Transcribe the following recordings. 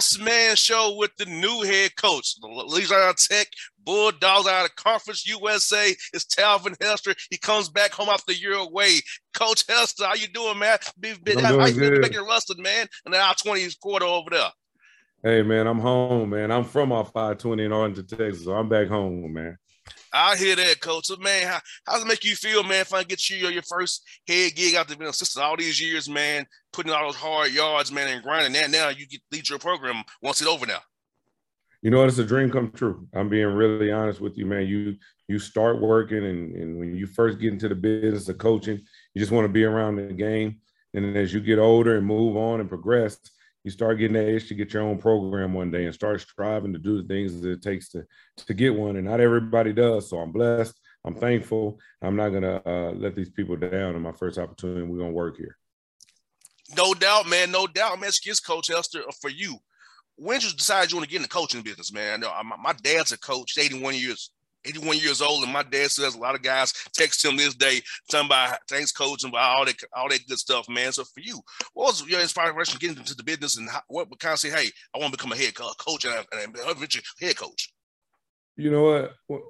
Boss Man Show with the new head coach. The Louisiana Tech Bulldogs out of Conference USA. It's Talvin Hester. He comes back home after a year away. Coach Hester, how you doing, man? Been, been, how you been making rusted, man? And the I-20 quarter over there. Hey, man, I'm home, man. I'm from off 520 in Arlington, Texas, so I'm back home, man. I hear that, coach. So, man, how, how does it make you feel, man, if I get you your, your first head gig after being assistant all these years, man, putting all those hard yards, man, and grinding that now you get lead your program once it's over now? You know, it's a dream come true. I'm being really honest with you, man. You you start working and, and when you first get into the business of coaching, you just want to be around the game. And as you get older and move on and progress, you start getting that itch to get your own program one day and start striving to do the things that it takes to to get one. And not everybody does. So I'm blessed. I'm thankful. I'm not gonna uh, let these people down. In my first opportunity, we're gonna work here. No doubt, man. No doubt, man. Skills coach Hester uh, for you. When did you decide you want to get in the coaching business, man? My, my dad's a coach, 81 years 81 years old, and my dad says a lot of guys text him this day, talking about thanks coach and about all that all that good stuff, man. So for you, what was your inspiration getting into the business, and how, what kind of say, hey, I want to become a head coach and, and eventually head coach? You know what?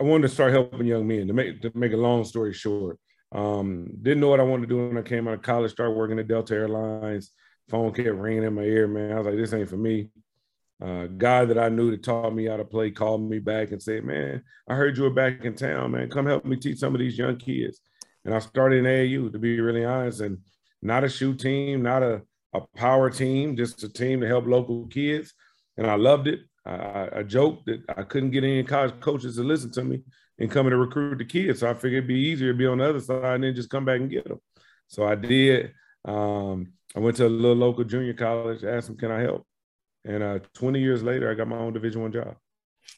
I wanted to start helping young men. To make to make a long story short, um, didn't know what I wanted to do when I came out of college. Started working at Delta Airlines. Phone kept ringing in my ear, man. I was like, this ain't for me uh, guy that I knew that taught me how to play called me back and said, "Man, I heard you were back in town, man. Come help me teach some of these young kids." And I started in AAU to be really honest, and not a shoe team, not a, a power team, just a team to help local kids. And I loved it. I, I joked that I couldn't get any college coaches to listen to me and coming to recruit the kids. So I figured it'd be easier to be on the other side and then just come back and get them. So I did. Um, I went to a little local junior college, asked them, can I help? And uh, 20 years later, I got my own Division One job.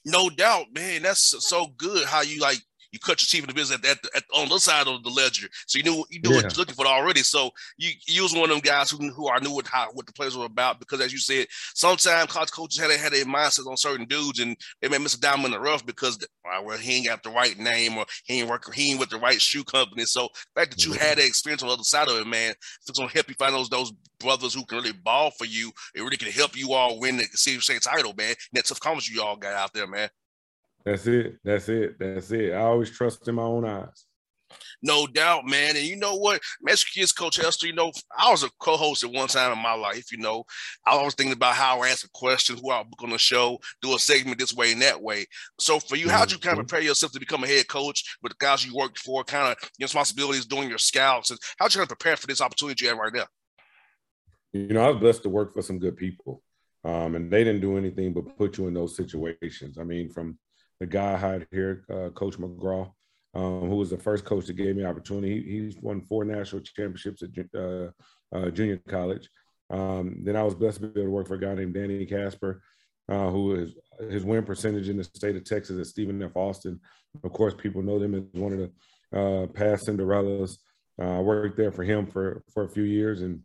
No doubt, man. That's so good. How you like you cut your in the business at, at, at on the side of the ledger. So you knew you knew yeah. what you're looking for already. So you you was one of them guys who who I knew what how what the players were about because as you said, sometimes college coaches had a, had a mindset on certain dudes and they may miss a diamond in the rough because uh, well he ain't got the right name or he ain't working he ain't with the right shoe company. So the fact that you had that experience on the other side of it, man, it's gonna help you find those those brothers who can really ball for you. It really can help you all win the CFC title, man. And that tough conference you all got out there, man. That's it. That's it. That's it. I always trust in my own eyes. No doubt, man. And you know what? Mexican Kids Coach Hester, you know, I was a co-host at one time in my life, you know. I was thinking about how I ask a question, who I'll book on the show, do a segment this way and that way. So for you, how'd you kind of mm-hmm. prepare yourself to become a head coach with the guys you worked for, kind of your responsibilities doing your scouts? And how'd you kind of prepare for this opportunity you have right now? You know, I was blessed to work for some good people. Um, and they didn't do anything but put you in those situations. I mean, from the guy had here, uh, Coach McGraw, um, who was the first coach that gave me opportunity. He, he's won four national championships at uh, uh, junior college. Um, then I was blessed to be able to work for a guy named Danny Kaspar, uh, who is his win percentage in the state of Texas at Stephen F. Austin. Of course, people know them as one of the uh, past Cinderellas. Uh, I worked there for him for, for a few years. And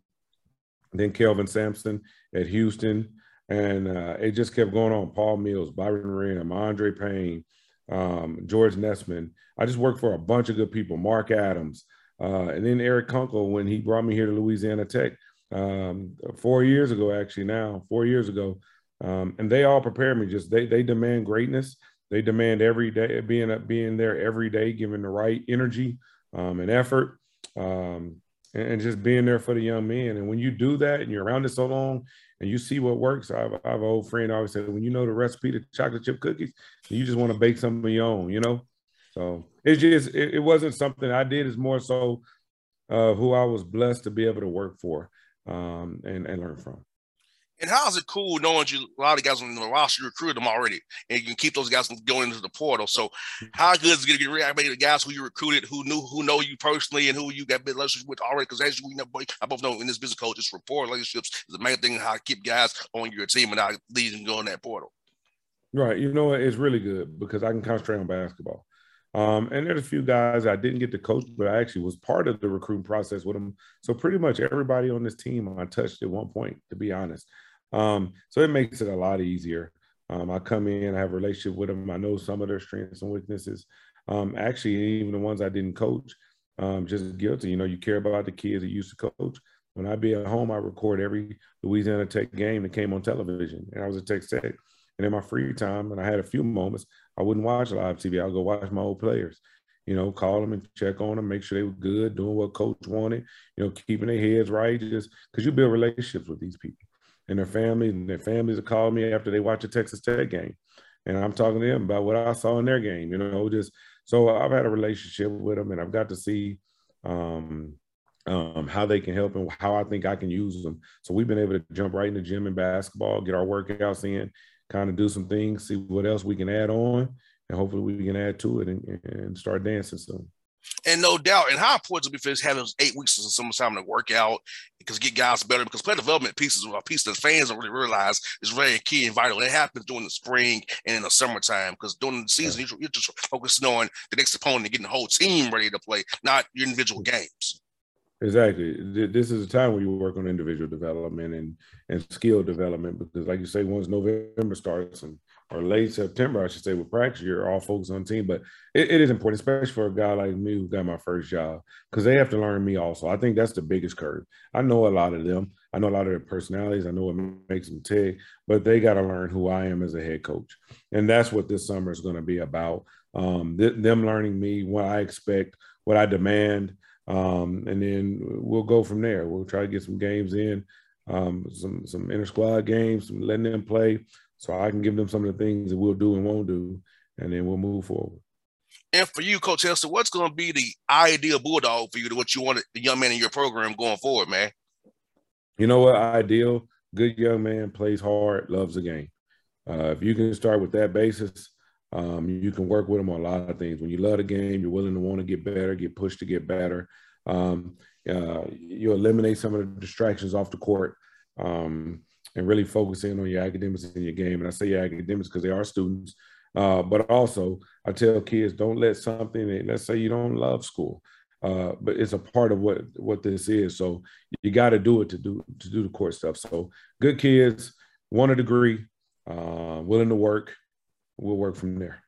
then Kelvin Sampson at Houston. And uh, it just kept going on. Paul Mills, Byron Rim, Andre Payne, um, George Nessman. I just worked for a bunch of good people. Mark Adams. Uh, and then Eric Konkol, when he brought me here to Louisiana Tech um, four years ago, actually now four years ago, um, and they all prepared me. Just they they demand greatness. They demand every day being up being there every day, giving the right energy um, and effort, um, and, and, just being there for the young men. And when you do that, and you're around it so long, and you see what works, I have, I have an old friend always said, when you know the recipe to chocolate chip cookies, you just want to bake some of your own, you know. So it's just it, it wasn't something I did. It's more so uh, who I was blessed to be able to work for um, and and learn from. And how is it cool knowing you a lot of guys on the roster you recruited them already, and you can keep those guys going into the portal. So, how good is it going to get reactivated the guys who you recruited, who knew who know you personally, and who you got big relationships with already? Because as we know, I both know in this business code, just rapport relationships is the main thing how to keep guys on your team and not leading go in that portal. Right. You know, it's really good because I can concentrate on basketball. Um, and there's a few guys I didn't get to coach, but I actually was part of the recruiting process with them. So pretty much everybody on this team I touched at one point, to be honest. Um, so it makes it a lot easier. Um, I come in, I have a relationship with them. I know some of their strengths and weaknesses. Um, actually, even the ones I didn't coach, um, just guilty. You know, you care about the kids that used to coach. When I be at home, I record every Louisiana Tech game that came on television, and I was a Tech Tech. And in my free time, and I had a few moments, I wouldn't watch live TV. I'll go watch my old players, you know, call them and check on them, make sure they were good, doing what coach wanted, you know, keeping their heads right, just because you build relationships with these people and their families, and their families will call me after they watch a Texas Tech game. And I'm talking to them about what I saw in their game, you know, just so I've had a relationship with them and I've got to see um, um, how they can help and how I think I can use them. So we've been able to jump right in the gym and basketball, get our workouts in, kind of do some things, see what else we can add on, and hopefully we can add to it and, and start dancing soon. And no doubt, and how important it is having those eight weeks of summer time to work out because get guys better because player development pieces are a piece that fans don't really realize is very key and vital. It happens during the spring and in the summertime because during the season you're just focusing on the next opponent and getting the whole team ready to play, not your individual games. Exactly. This is a time where you work on individual development and and skill development because, like you say, once November starts and or late September, I should say, with practice, you're all focused on team. But it, it is important, especially for a guy like me who got my first job, because they have to learn me also. I think that's the biggest curve. I know a lot of them. I know a lot of their personalities. I know what makes them tick, but they got to learn who I am as a head coach, and that's what this summer is going to be about. Um, th- them learning me, what I expect, what I demand um, and then we'll go from there. We'll try to get some games in, um, some some inter squad games, letting them play, so I can give them some of the things that we'll do and won't do, and then we'll move forward. And for you, Coach Hester, what's going to be the ideal bulldog for you to what you want the young man in your program going forward, man? You know what? Ideal, good young man, plays hard, loves the game. Uh, if you can start with that basis, um, you can work with them on a lot of things. When you love the game, you're willing to want to get better, get pushed to get better. Um, uh, you eliminate some of the distractions off the court um, and really focus in on your academics and your game. And I say your academics because they are students. Uh, but also, I tell kids don't let something. Let's say you don't love school, uh, but it's a part of what what this is. So you got to do it to do to do the court stuff. So good kids, want a degree, uh, willing to work, we'll work from there.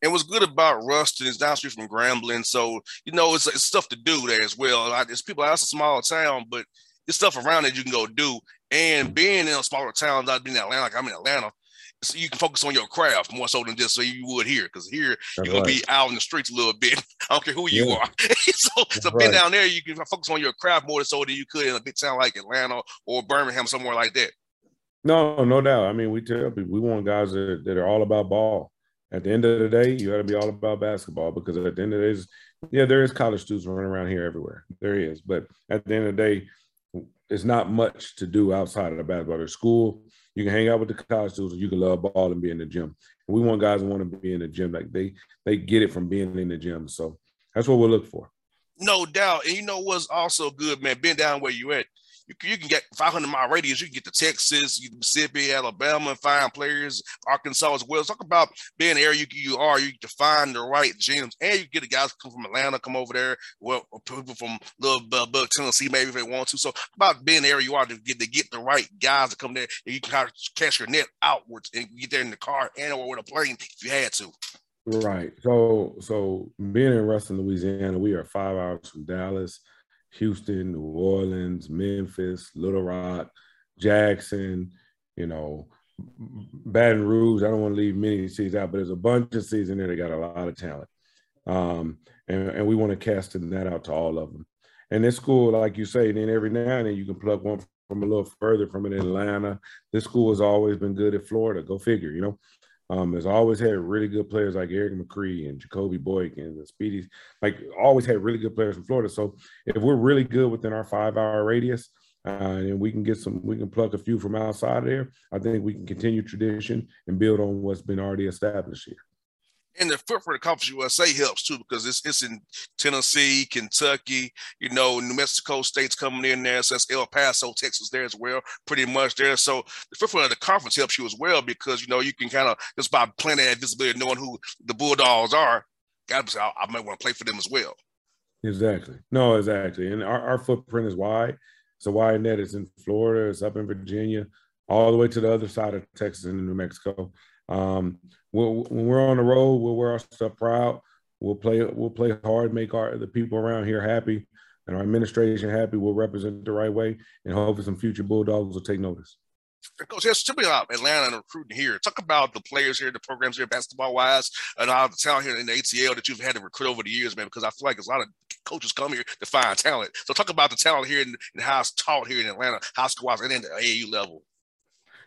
And what's good about Ruston is down street from Grambling, so you know it's, it's stuff to do there as well. It's people. That's a small town, but it's stuff around that you can go do. And being in a smaller town, not being in Atlanta, like I'm in Atlanta, so you can focus on your craft more so than just so you would here. Because here That's you're gonna be out in the streets a little bit. I don't care who you yeah. are. so, so being down there, you can focus on your craft more so than you could in a big town like Atlanta or Birmingham, somewhere like that. No, no doubt. I mean, we tell people we want guys that, that are all about ball. At the end of the day, you got to be all about basketball because at the end of the day, yeah, there is college students running around here everywhere. There is, but at the end of the day, it's not much to do outside of the basketball. There's school. You can hang out with the college students. You can love ball and be in the gym. we want guys who want to be in the gym. Like they they get it from being in the gym. So that's what we'll look for. No doubt. And you know what's also good, man? Being down where you at, you, you can get 500 mile radius. You can get to Texas, Mississippi, Alabama, and find players, Arkansas as well. Talk about being the area you, you are. You can find the right gyms, and you get the guys come from Atlanta, come over there. Well, people from little uh, Tennessee, maybe if they want to. So about being the area you are to get to get the right guys to come there, and you can kind of cast your net outwards and get there in the car and or with a plane if you had to. Right. So so being in Ruston, Louisiana, we are five hours from Dallas, Houston, New Orleans, Memphis, Little Rock, Jackson, you know, Baton Rouge. I don't want to leave many cities out, but there's a bunch of cities in there that got a lot of talent. Um, and, and we want to cast that out to all of them. And this school, like you say, then every now and then you can plug one from a little further from in Atlanta. This school has always been good at Florida. Go figure, you know. Um, has always had really good players like Erik McCree and Jacobi Boykin and the Speedies. Like always had really good players from Florida. So if we're really good within our five hour radius, uh, and we can get some, we can pluck a few from outside of there. I think we can continue tradition and build on what's been already established here and the footprint of Conference USA helps too because it's it's in Tennessee, Kentucky, you know, New Mexico states coming in there. So that's El Paso, Texas there as well, pretty much there. So the footprint of the conference helps you as well because you know you can kind of just by playing that visibility, knowing who the Bulldogs are, say I, I might want to play for them as well. Exactly. No, exactly. And our, our footprint is wide. So wide net is in Florida, it's up in Virginia, all the way to the other side of Texas and New Mexico. Um, we'll, when we're on the road, we'll wear our stuff proud. We'll play we'll play hard, make our the people around here happy, and our administration happy. We'll represent the right way, and hopefully some future Bulldogs will take notice. Coach, let's talk about Atlanta and recruiting here. Talk about the players here, the programs here, basketball wise, and all the talent here in the ATL that you've had to recruit over the years, man. Because I feel like there's a lot of coaches come here to find talent. So talk about the talent here and, and how it's taught here in Atlanta, high school wise, and then the AAU level.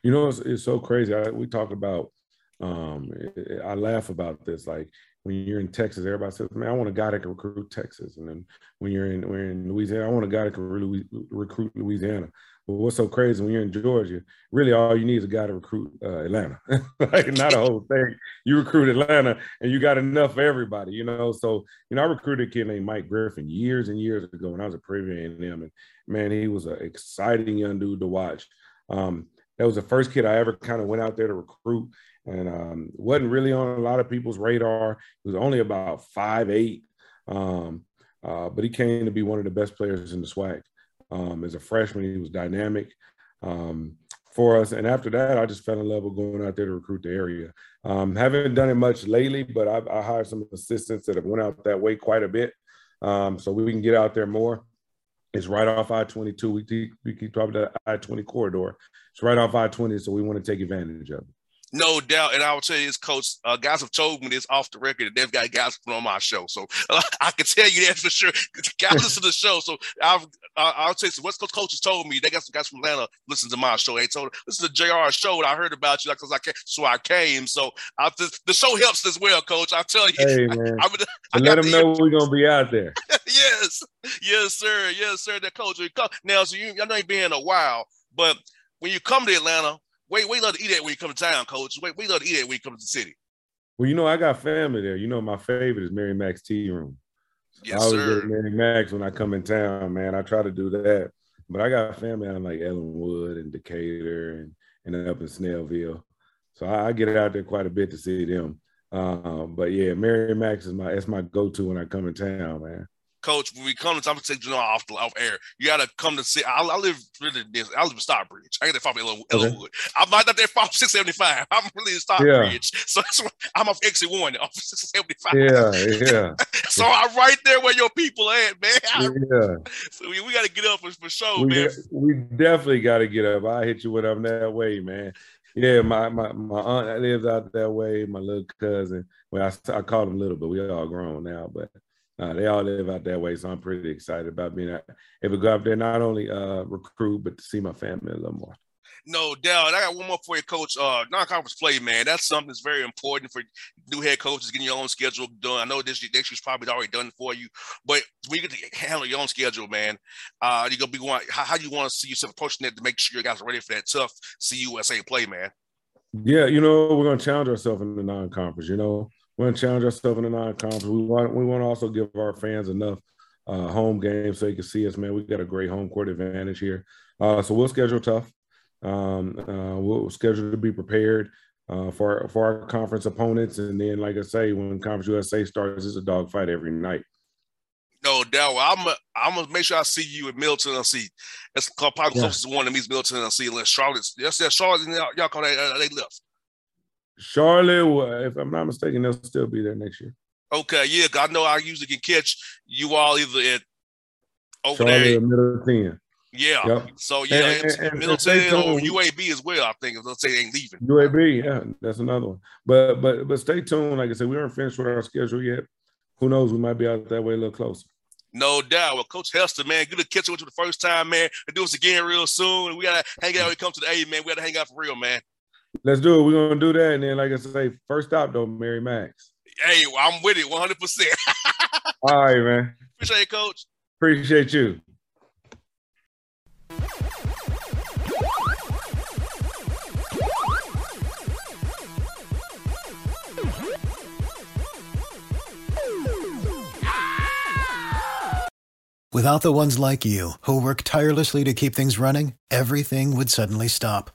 You know, it's, it's so crazy. I, we talk about um, I laugh about this. Like when you're in Texas, everybody says, "Man, I want a guy that can recruit Texas." And then when you're in we're in Louisiana, I want a guy that can really recruit Louisiana. But what's so crazy when you're in Georgia, really all you need is a guy to recruit uh, Atlanta. like not a whole thing. You recruit Atlanta, and you got enough for everybody. You know. So you know, I recruited a kid named Mike Griffin years and years ago when I was a Prairie A&M, and man, he was an exciting young dude to watch. Um, that was the first kid I ever kind of went out there to recruit and um, wasn't really on a lot of people's radar. He was only about five eight, um, uh, but he came to be one of the best players in the SWAC. Um, as a freshman, he was dynamic um, for us. And after that, I just fell in love with going out there to recruit the area. Um, haven't done it much lately, but I've, I hired some assistants that have went out that way quite a bit, um, so we can get out there more. It's right off I-22. We keep, we keep talking the I-20 corridor. It's right off I-20, so we want to take advantage of it. No doubt. And I will tell you this, coach, uh, guys have told me this off the record that they've got guys on my show. So uh, I can tell you that for sure. Guys listen to the show. So I've, uh, I'll tell you, some West Coast coaches told me they got some guys from Atlanta listen to my show. They told this is a JR show and I heard about you like, cause I came, so I came. So I, the, the show helps as well, coach. I'll tell you. Hey, man. I, I, I let them know we're going to be out there. yes. Yes, sir. Yes, sir. That coach. Now, so you, I know you've been in a while, but when you come to Atlanta, Wait, we love to eat it when you come to town, coach. Wait, we love to eat it when you come to the city. Well, you know, I got family there. You know, my favorite is Mary Mac's Tea Room. Yes, I always sir. get Mary Mac's when I come in town, man. I try to do that. But I got family out like Ellenwood and Decatur and, and up in Snellville. So I, I get out there quite a bit to see them. Um, but yeah, Mary Mac's is my that's my go-to when I come in town, man coach, when we come to, I'm gonna take you off the off air. You gotta come to see. I, I live really this. I live in Stockbridge. I get that Ellenwood. Okay. I'm not that far six seventy five. I'm really in Stockbridge, yeah. so that's why I'm off exit one off six seventy five. Yeah, yeah. so I'm right there where your people at, man. yeah. So we, we got to get up for, for sure, we, man. We definitely got to get up. I hit you when I'm that way, man. Yeah, my my my aunt lives out that way. My little cousin. Well, I, I call him little, but we all grown now. But uh, they all live out that way, so I'm pretty excited about being able to go out there, not only uh, recruit, but to see my family a little more. No doubt. I got one more for you, coach. Uh, non-conference play, man. That's something that's very important for new head coaches getting your own schedule done. I know this next year's probably already done for you, but when you get to handle your own schedule, man, uh, you're gonna be going. How, how do you want to see yourself approaching that to make sure you guys are ready for that tough CUSA play, man? Yeah, you know, we're gonna challenge ourselves in the non-conference. You know, we want to challenge ourselves in the non-conference. We want we want to also give our fans enough uh, home games so they can see us. Man, we got a great home court advantage here. Uh, so we'll schedule tough. Um, uh, we'll schedule to be prepared uh, for for our conference opponents, and then, like I say, when Conference USA starts, it's a dogfight every night. No doubt. Well, I'm a, I'm gonna make sure I see you in Middle Tennessee. That's probably yeah. closest one to me is Middle Tennessee. Unless Charlotte, yes, yes, Charlotte, y'all, y'all call that uh, they left. Charlotte, if I'm not mistaken, they'll still be there next year. Okay, yeah, I know I usually can catch you all either at over Charlotte there. Middle Ten. Yeah. Yep. So yeah, And- and- and Middle Ten or. UAB as well. I think if let's say they ain't leaving. UAB, yeah, that's another one. But but but stay tuned. Like I said, we aren't finished with our schedule yet. Who knows? We might be out that way a little closer. No doubt. Well, Coach Hester, man, good to catch up with you the first time, man. We do this again real soon. We gotta hang out when it comes to the A, man. We gotta hang out for real, man. Let's do it. We're gonna do that. And then, like I say, first stop though, Mary Mac's. Hey, I'm with it 100. percent All right, man. Appreciate it, Coach. Appreciate you. Without the ones like you, who work tirelessly to keep things running, everything would suddenly stop.